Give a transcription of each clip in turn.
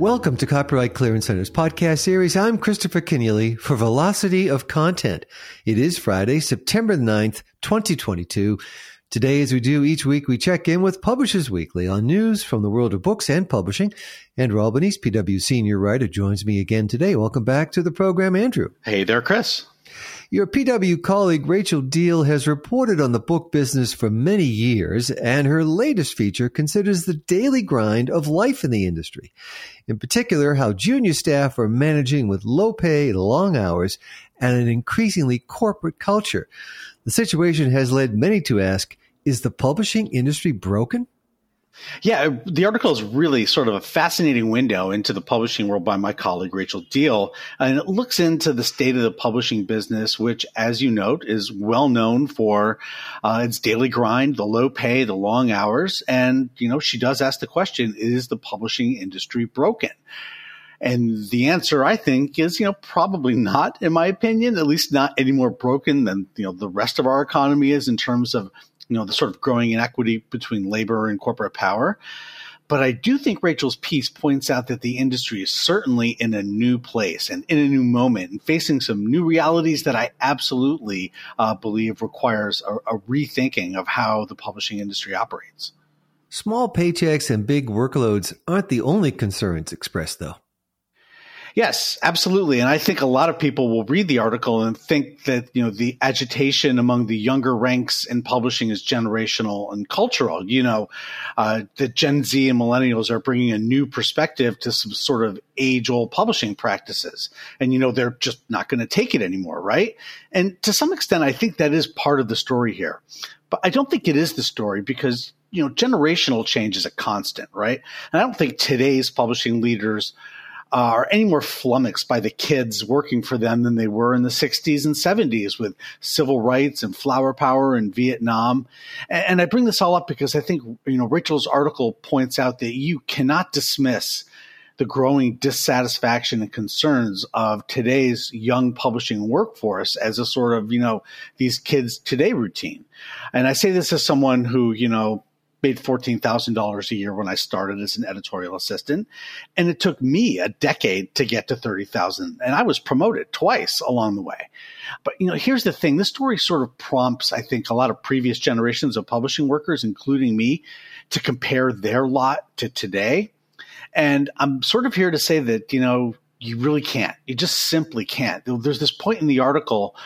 Welcome to Copyright Clearance Center's podcast series. I'm Christopher Kenneally for Velocity of Content. It is Friday, September 9th, 2022. Today, as we do each week, we check in with Publishers Weekly on news from the world of books and publishing. Andrew Albanese, PW senior writer, joins me again today. Welcome back to the program, Andrew. Hey there, Chris. Your PW colleague Rachel Deahl has reported on the book business for many years, and her latest feature considers the daily grind of life in the industry. In particular, how junior staff are managing with low pay, long hours, and an increasingly corporate culture. The situation has led many to ask, is the publishing industry broken? Yeah, the article is really sort of a fascinating window into the publishing world by my colleague Rachel Deahl, and it looks into the state of the publishing business, which, as you note, is well known for uh, its daily grind, the low pay, the long hours, and you know she does ask the question: Is the publishing industry broken? And the answer, I think, is, you know, probably not, in my opinion, at least not any more broken than, you know, the rest of our economy is in terms of you know, the sort of growing inequity between labor and corporate power. But I do think Rachel's piece points out that the industry is certainly in a new place and in a new moment and facing some new realities that I absolutely uh, believe requires a, a rethinking of how the publishing industry operates. Small paychecks and big workloads aren't the only concerns expressed, though. Yes, absolutely. And I think a lot of people will read the article and think that, you know, the agitation among the younger ranks in publishing is generational and cultural. You know, uh, that Gen Z and millennials are bringing a new perspective to some sort of age old publishing practices. And, you know, they're just not going to take it anymore, right? And to some extent, I think that is part of the story here. But I don't think it is the story because, you know, generational change is a constant, right? And I don't think today's publishing leaders are any more flummoxed by the kids working for them than they were in the 60s and 70s with civil rights and flower power in Vietnam. And, and I bring this all up because I think, you know, Rachel's article points out that you cannot dismiss the growing dissatisfaction and concerns of today's young publishing workforce as a sort of, you know, these kids today routine. And I say this as someone who, you know, made $14,000 a year when I started as an editorial assistant. And it took me a decade to get to 30,000. And I was promoted twice along the way. But, you know, here's the thing. This story sort of prompts, I think, a lot of previous generations of publishing workers, including me, to compare their lot to today. And I'm sort of here to say that, you know, you really can't. You just simply can't. There's this point in the article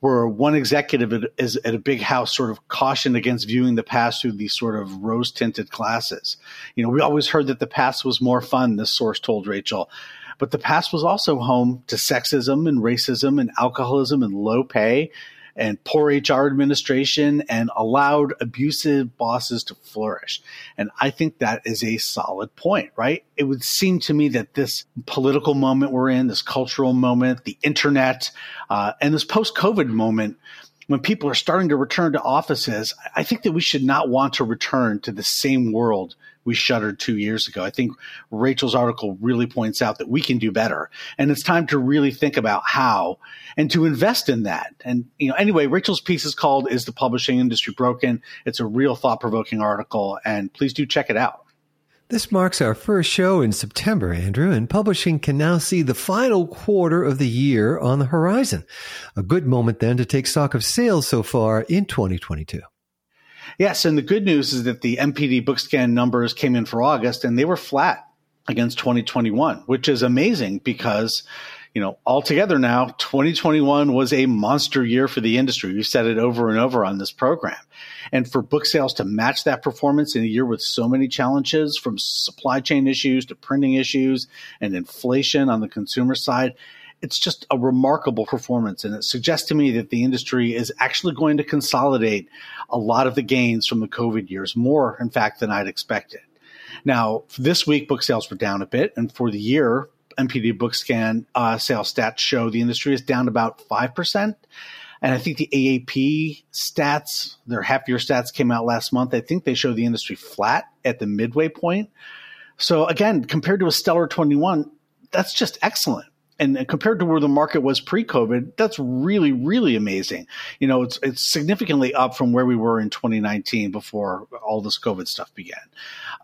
where one executive is at a big house sort of cautioned against viewing the past through these sort of rose tinted glasses. You know, we always heard that the past was more fun, this source told Rachel. But the past was also home to sexism and racism and alcoholism and low pay and poor HR administration and allowed abusive bosses to flourish. And I think that is a solid point, right? It would seem to me that this political moment we're in, this cultural moment, the internet, uh, and this post COVID moment, when people are starting to return to offices, I think that we should not want to return to the same world we shuttered two years ago. I think Rachel's article really points out that we can do better. And it's time to really think about how and to invest in that. And, you know, anyway, Rachel's piece is called Is the Publishing Industry Broken? It's a real thought provoking article, and please do check it out. This marks our first show in September, Andrew, and publishing can now see the final quarter of the year on the horizon. A good moment then to take stock of sales so far in 2022. Yes, and the good news is that the NPD BookScan numbers came in for August and they were flat against 2021, which is amazing because you know, altogether now, 2021 was a monster year for the industry. We've said it over and over on this program. And for book sales to match that performance in a year with so many challenges from supply chain issues to printing issues and inflation on the consumer side, it's just a remarkable performance. And it suggests to me that the industry is actually going to consolidate a lot of the gains from the COVID years, more, in fact, than I'd expected. Now, this week, book sales were down a bit. And for the year, NPD BookScan uh, sales stats show the industry is down about 5%. And I think the AAP stats, their half year stats came out last month. I think they show the industry flat at the midway point. So again, compared to a stellar 21, that's just excellent. And compared to where the market was pre-COVID, that's really, really amazing. You know, it's it's significantly up from where we were in 2019 before all this COVID stuff began.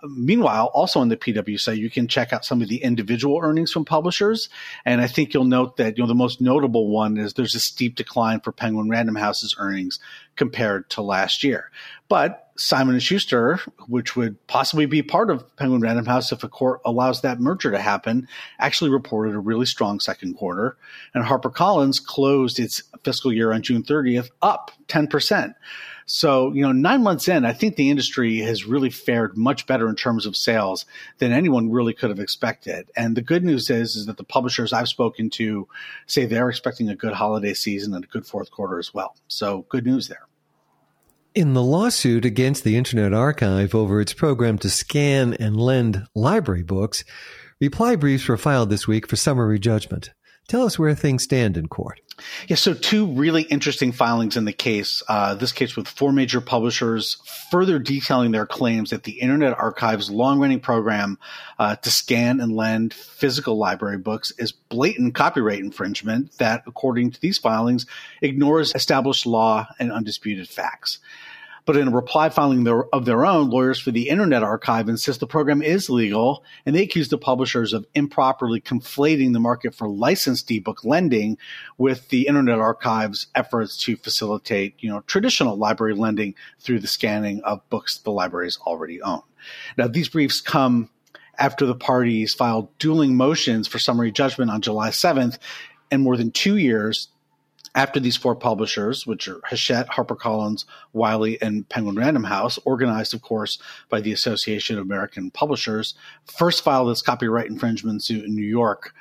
Meanwhile, also on the PW you can check out some of the individual earnings from publishers, and I think you'll note that you know the most notable one is there's a steep decline for Penguin Random House's earnings compared to last year. But Simon and Schuster, which would possibly be part of Penguin Random House if a court allows that merger to happen, actually reported a really strong second quarter. And HarperCollins closed its fiscal year on June 30th up 10%. So, you know, nine months in, I think the industry has really fared much better in terms of sales than anyone really could have expected. And the good news is, is that the publishers I've spoken to say they're expecting a good holiday season and a good fourth quarter as well. So, good news there. In the lawsuit against the Internet Archive over its program to scan and lend library books, reply briefs were filed this week for summary judgment. Tell us where things stand in court. Yeah, so two really interesting filings in the case. Uh, this case with four major publishers, further detailing their claims that the Internet Archive's long-running program uh, to scan and lend physical library books is blatant copyright infringement that, according to these filings, ignores established law and undisputed facts. But in a reply filing of their own, lawyers for the Internet Archive insist the program is legal, and they accuse the publishers of improperly conflating the market for licensed ebook lending with the Internet Archive's efforts to facilitate, you know, traditional library lending through the scanning of books the libraries already own. Now, these briefs come after the parties filed dueling motions for summary judgment on July 7th, and more than two years after these four publishers, which are Hachette, HarperCollins, Wiley, and Penguin Random House, organized, of course, by the Association of American Publishers, first filed this copyright infringement suit in New York.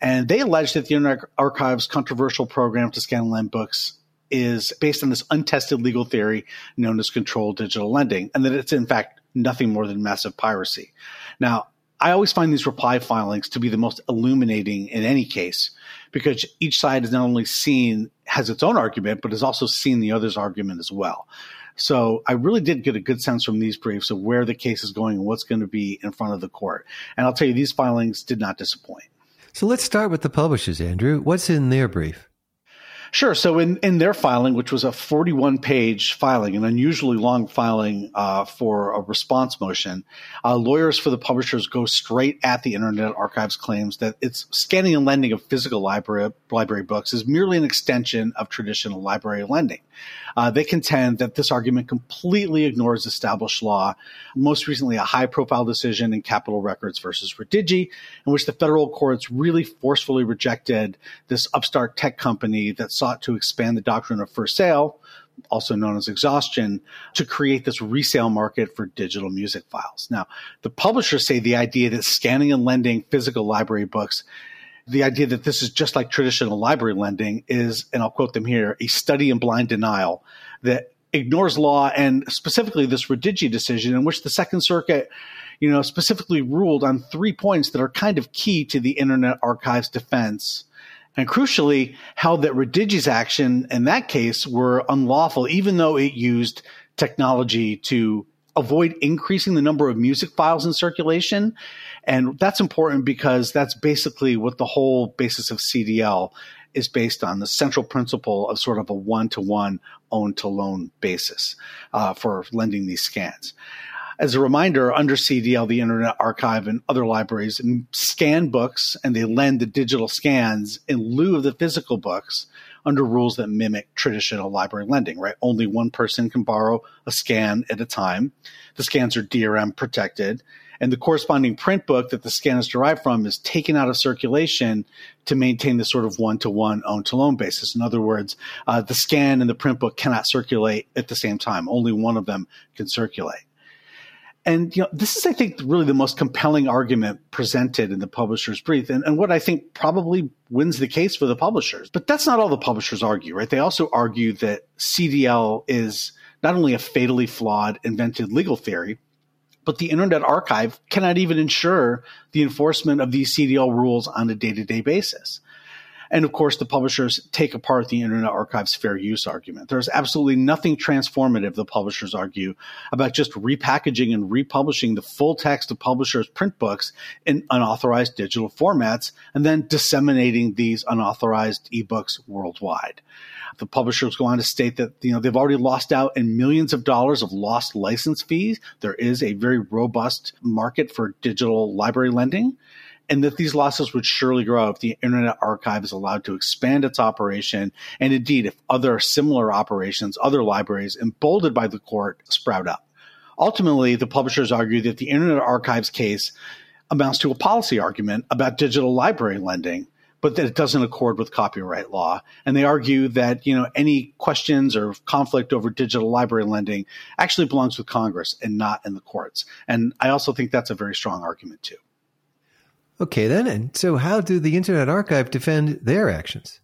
And they alleged that the Internet Archive's controversial program to scan and lend books is based on this untested legal theory known as controlled digital lending, and that it's in fact nothing more than massive piracy. Now, I always find these reply filings to be the most illuminating in any case because each side is not only seen has its own argument, but has also seen the other's argument as well. So I really did get a good sense from these briefs of where the case is going and what's going to be in front of the court. And I'll tell you, these filings did not disappoint. So let's start with the publishers, Andrew. What's in their brief? Sure. So in, in their filing, which was a 41 page filing, an unusually long filing uh, for a response motion, uh, lawyers for the publishers go straight at the Internet Archive's claims that its scanning and lending of physical library, library books is merely an extension of traditional library lending. Uh, they contend that this argument completely ignores established law, most recently a high profile decision in Capitol Records versus Redigi, in which the federal courts really forcefully rejected this upstart tech company that sought to expand the doctrine of first sale also known as exhaustion, to create this resale market for digital music files. Now, the publishers say the idea that scanning and lending physical library books the idea that this is just like traditional library lending is, and I'll quote them here, a study in blind denial that ignores law and specifically this Redigi decision in which the Second Circuit, you know, specifically ruled on three points that are kind of key to the Internet Archive's defense. And crucially, held that Redigi's action in that case were unlawful, even though it used technology to avoid increasing the number of music files in circulation. And that's important because that's basically what the whole basis of CDL is based on the central principle of sort of a one to one own to loan basis uh, for lending these scans. As a reminder, under CDL, the Internet Archive and other libraries scan books and they lend the digital scans in lieu of the physical books under rules that mimic traditional library lending, right? Only one person can borrow a scan at a time. The scans are DRM protected. And the corresponding print book that the scan is derived from is taken out of circulation to maintain the sort of one to one own to loan basis. In other words, uh, the scan and the print book cannot circulate at the same time. Only one of them can circulate. And you know, this is, I think, really the most compelling argument presented in the publisher's brief, and, and, what I think probably wins the case for the publishers. But that's not all the publishers argue, right? They also argue that CDL is not only a fatally flawed invented legal theory, but the Internet Archive cannot even ensure the enforcement of these CDL rules on a day to day basis. And of course, the publishers take apart the Internet Archive's fair use argument. There's absolutely nothing transformative, the publishers argue, about just repackaging and republishing the full text of publishers' print books in unauthorized digital formats and then disseminating these unauthorized ebooks worldwide. The publishers go on to state that you know they've already lost out in millions of dollars of lost license fees. There is a very robust market for digital library lending and that these losses would surely grow if the Internet Archive is allowed to expand its operation, and indeed if other similar operations, other libraries emboldened by the court sprout up. Ultimately, the publishers argue that the Internet Archive's case amounts to a policy argument about digital library lending, but that it doesn't accord with copyright law. And they argue that, you know, any questions or conflict over digital library lending actually belongs with Congress and not in the courts. And I also think that's a very strong argument too. Okay, then. And so, how do the Internet Archive defend their actions?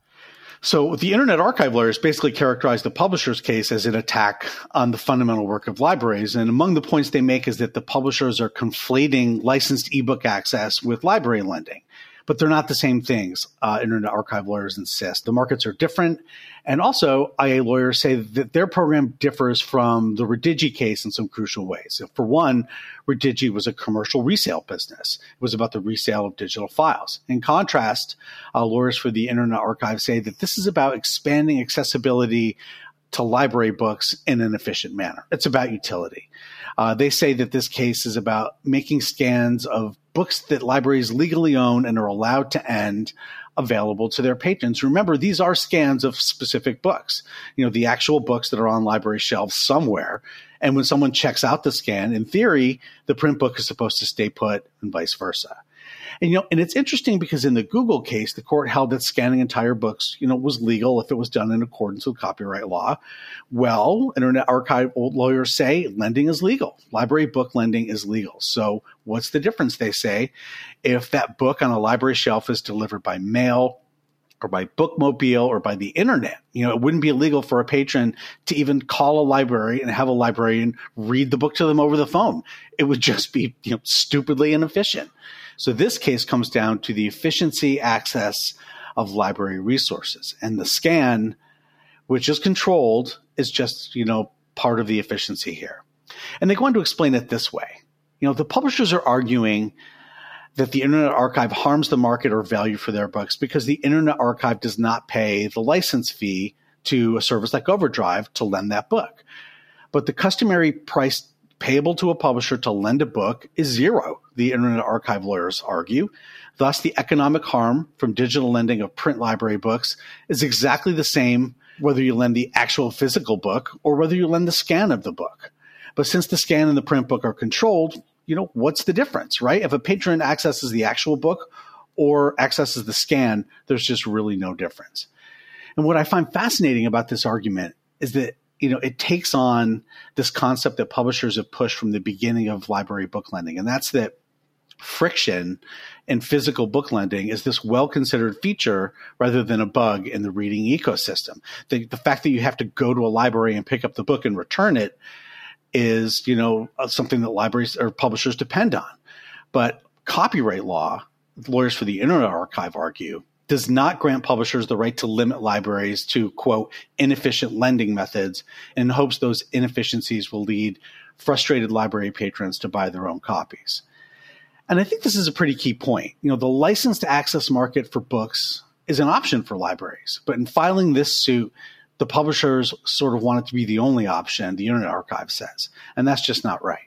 So, the Internet Archive lawyers basically characterize the publisher's case as an attack on the fundamental work of libraries. And among the points they make is that the publishers are conflating licensed ebook access with library lending but they're not the same things. Uh, Internet Archive lawyers insist the markets are different, and also IA lawyers say that their program differs from the Redigi case in some crucial ways. For one, Redigi was a commercial resale business; it was about the resale of digital files. In contrast, uh, lawyers for the Internet Archive say that this is about expanding accessibility to library books in an efficient manner. It's about utility. Uh, they say that this case is about making scans of books that libraries legally own and are allowed to end available to their patrons. Remember, these are scans of specific books, you know, the actual books that are on library shelves somewhere. And when someone checks out the scan, in theory, the print book is supposed to stay put and vice versa. And you know, and it's interesting because in the Google case, the court held that scanning entire books, you know, was legal if it was done in accordance with copyright law. Well, Internet Archive old lawyers say lending is legal. Library book lending is legal. So what's the difference? They say if that book on a library shelf is delivered by mail, or by bookmobile or by the internet. You know, it wouldn't be illegal for a patron to even call a library and have a librarian read the book to them over the phone. It would just be, you know, stupidly inefficient. So this case comes down to the efficiency access of library resources. And the scan, which is controlled, is just, you know, part of the efficiency here. And they go on to explain it this way. You know, the publishers are arguing that the Internet Archive harms the market or value for their books because the Internet Archive does not pay the license fee to a service like Overdrive to lend that book. But the customary price payable to a publisher to lend a book is zero, the Internet Archive lawyers argue. Thus, the economic harm from digital lending of print library books is exactly the same whether you lend the actual physical book or whether you lend the scan of the book. But since the scan and the print book are controlled, you know, what's the difference, right? If a patron accesses the actual book or accesses the scan, there's just really no difference. And what I find fascinating about this argument is that you know, it takes on this concept that publishers have pushed from the beginning of library book lending, and that's that friction in physical book lending is this well considered feature rather than a bug in the reading ecosystem. The, the fact that you have to go to a library and pick up the book and return it is, you know, uh, something that libraries or publishers depend on. But copyright law, lawyers for the Internet Archive argue, does not grant publishers the right to limit libraries to quote inefficient lending methods in hopes those inefficiencies will lead frustrated library patrons to buy their own copies. And I think this is a pretty key point. You know, the licensed access market for books is an option for libraries, but in filing this suit, the publishers sort of want it to be the only option, the Internet Archive says, and that's just not right.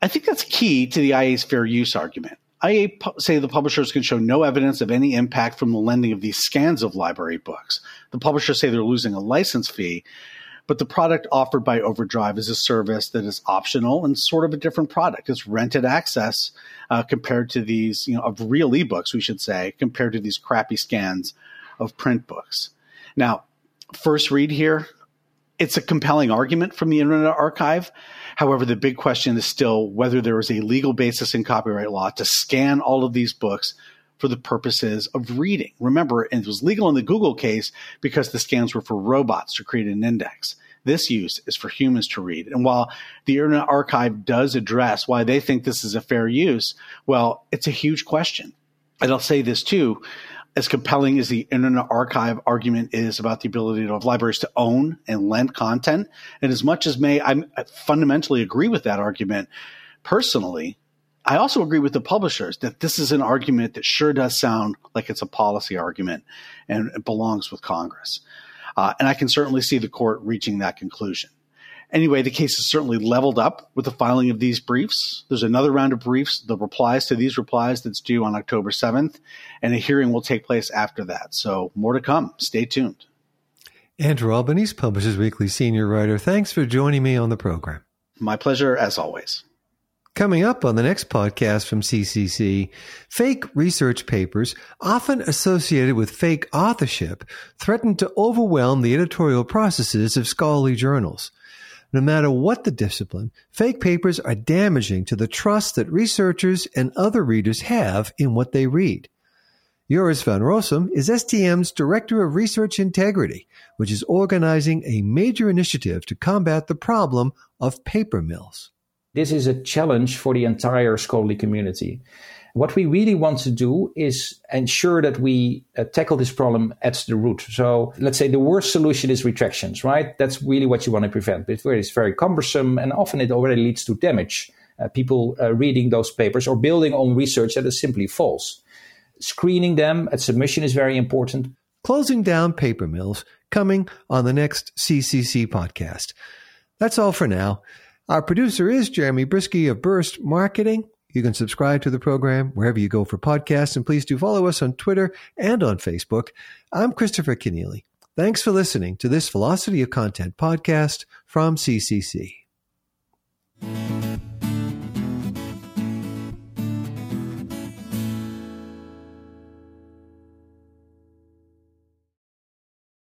I think that's key to the IA's fair use argument. IA say the publishers can show no evidence of any impact from the lending of these scans of library books. The publishers say they're losing a license fee, but the product offered by Overdrive is a service that is optional and sort of a different product. It's rented access uh, compared to these, you know, of real ebooks, we should say, compared to these crappy scans of print books. Now, first read here, it's a compelling argument from the Internet Archive. However, the big question is still whether there is a legal basis in copyright law to scan all of these books for the purposes of reading. Remember, it was legal in the Google case because the scans were for robots to create an index. This use is for humans to read. And while the Internet Archive does address why they think this is a fair use, well, it's a huge question. And I'll say this too as compelling as the Internet Archive argument is about the ability of libraries to own and lend content, and as much as may I fundamentally agree with that argument personally, I also agree with the publishers that this is an argument that sure does sound like it's a policy argument and it belongs with Congress. Uh, and I can certainly see the court reaching that conclusion. Anyway, the case is certainly leveled up with the filing of these briefs. There's another round of briefs, the replies to these replies that's due on October 7th, and a hearing will take place after that. So more to come. Stay tuned. Andrew Albanese, Publishers Weekly senior writer, thanks for joining me on the program. My pleasure, as always. Coming up on the next podcast from CCC, fake research papers, often associated with fake authorship, threaten to overwhelm the editorial processes of scholarly journals. No matter what the discipline, fake papers are damaging to the trust that researchers and other readers have in what they read. Joris van Rossum is STM's Director of Research Integrity, which is organizing a major initiative to combat the problem of paper mills. This is a challenge for the entire scholarly community. What we really want to do is ensure that we uh, tackle this problem at the root. So let's say the worst solution is retractions, right? That's really what you want to prevent. But it's very cumbersome and often it already leads to damage. Uh, people uh, reading those papers or building on research that is simply false. Screening them at submission is very important. Closing down paper mills coming on the next CCC podcast. That's all for now. Our producer is Jeremy Brieske of Burst Marketing. You can subscribe to the program wherever you go for podcasts, and please do follow us on Twitter and on Facebook. I'm Christopher Kenneally. Thanks for listening to this Velocity of Content podcast from CCC.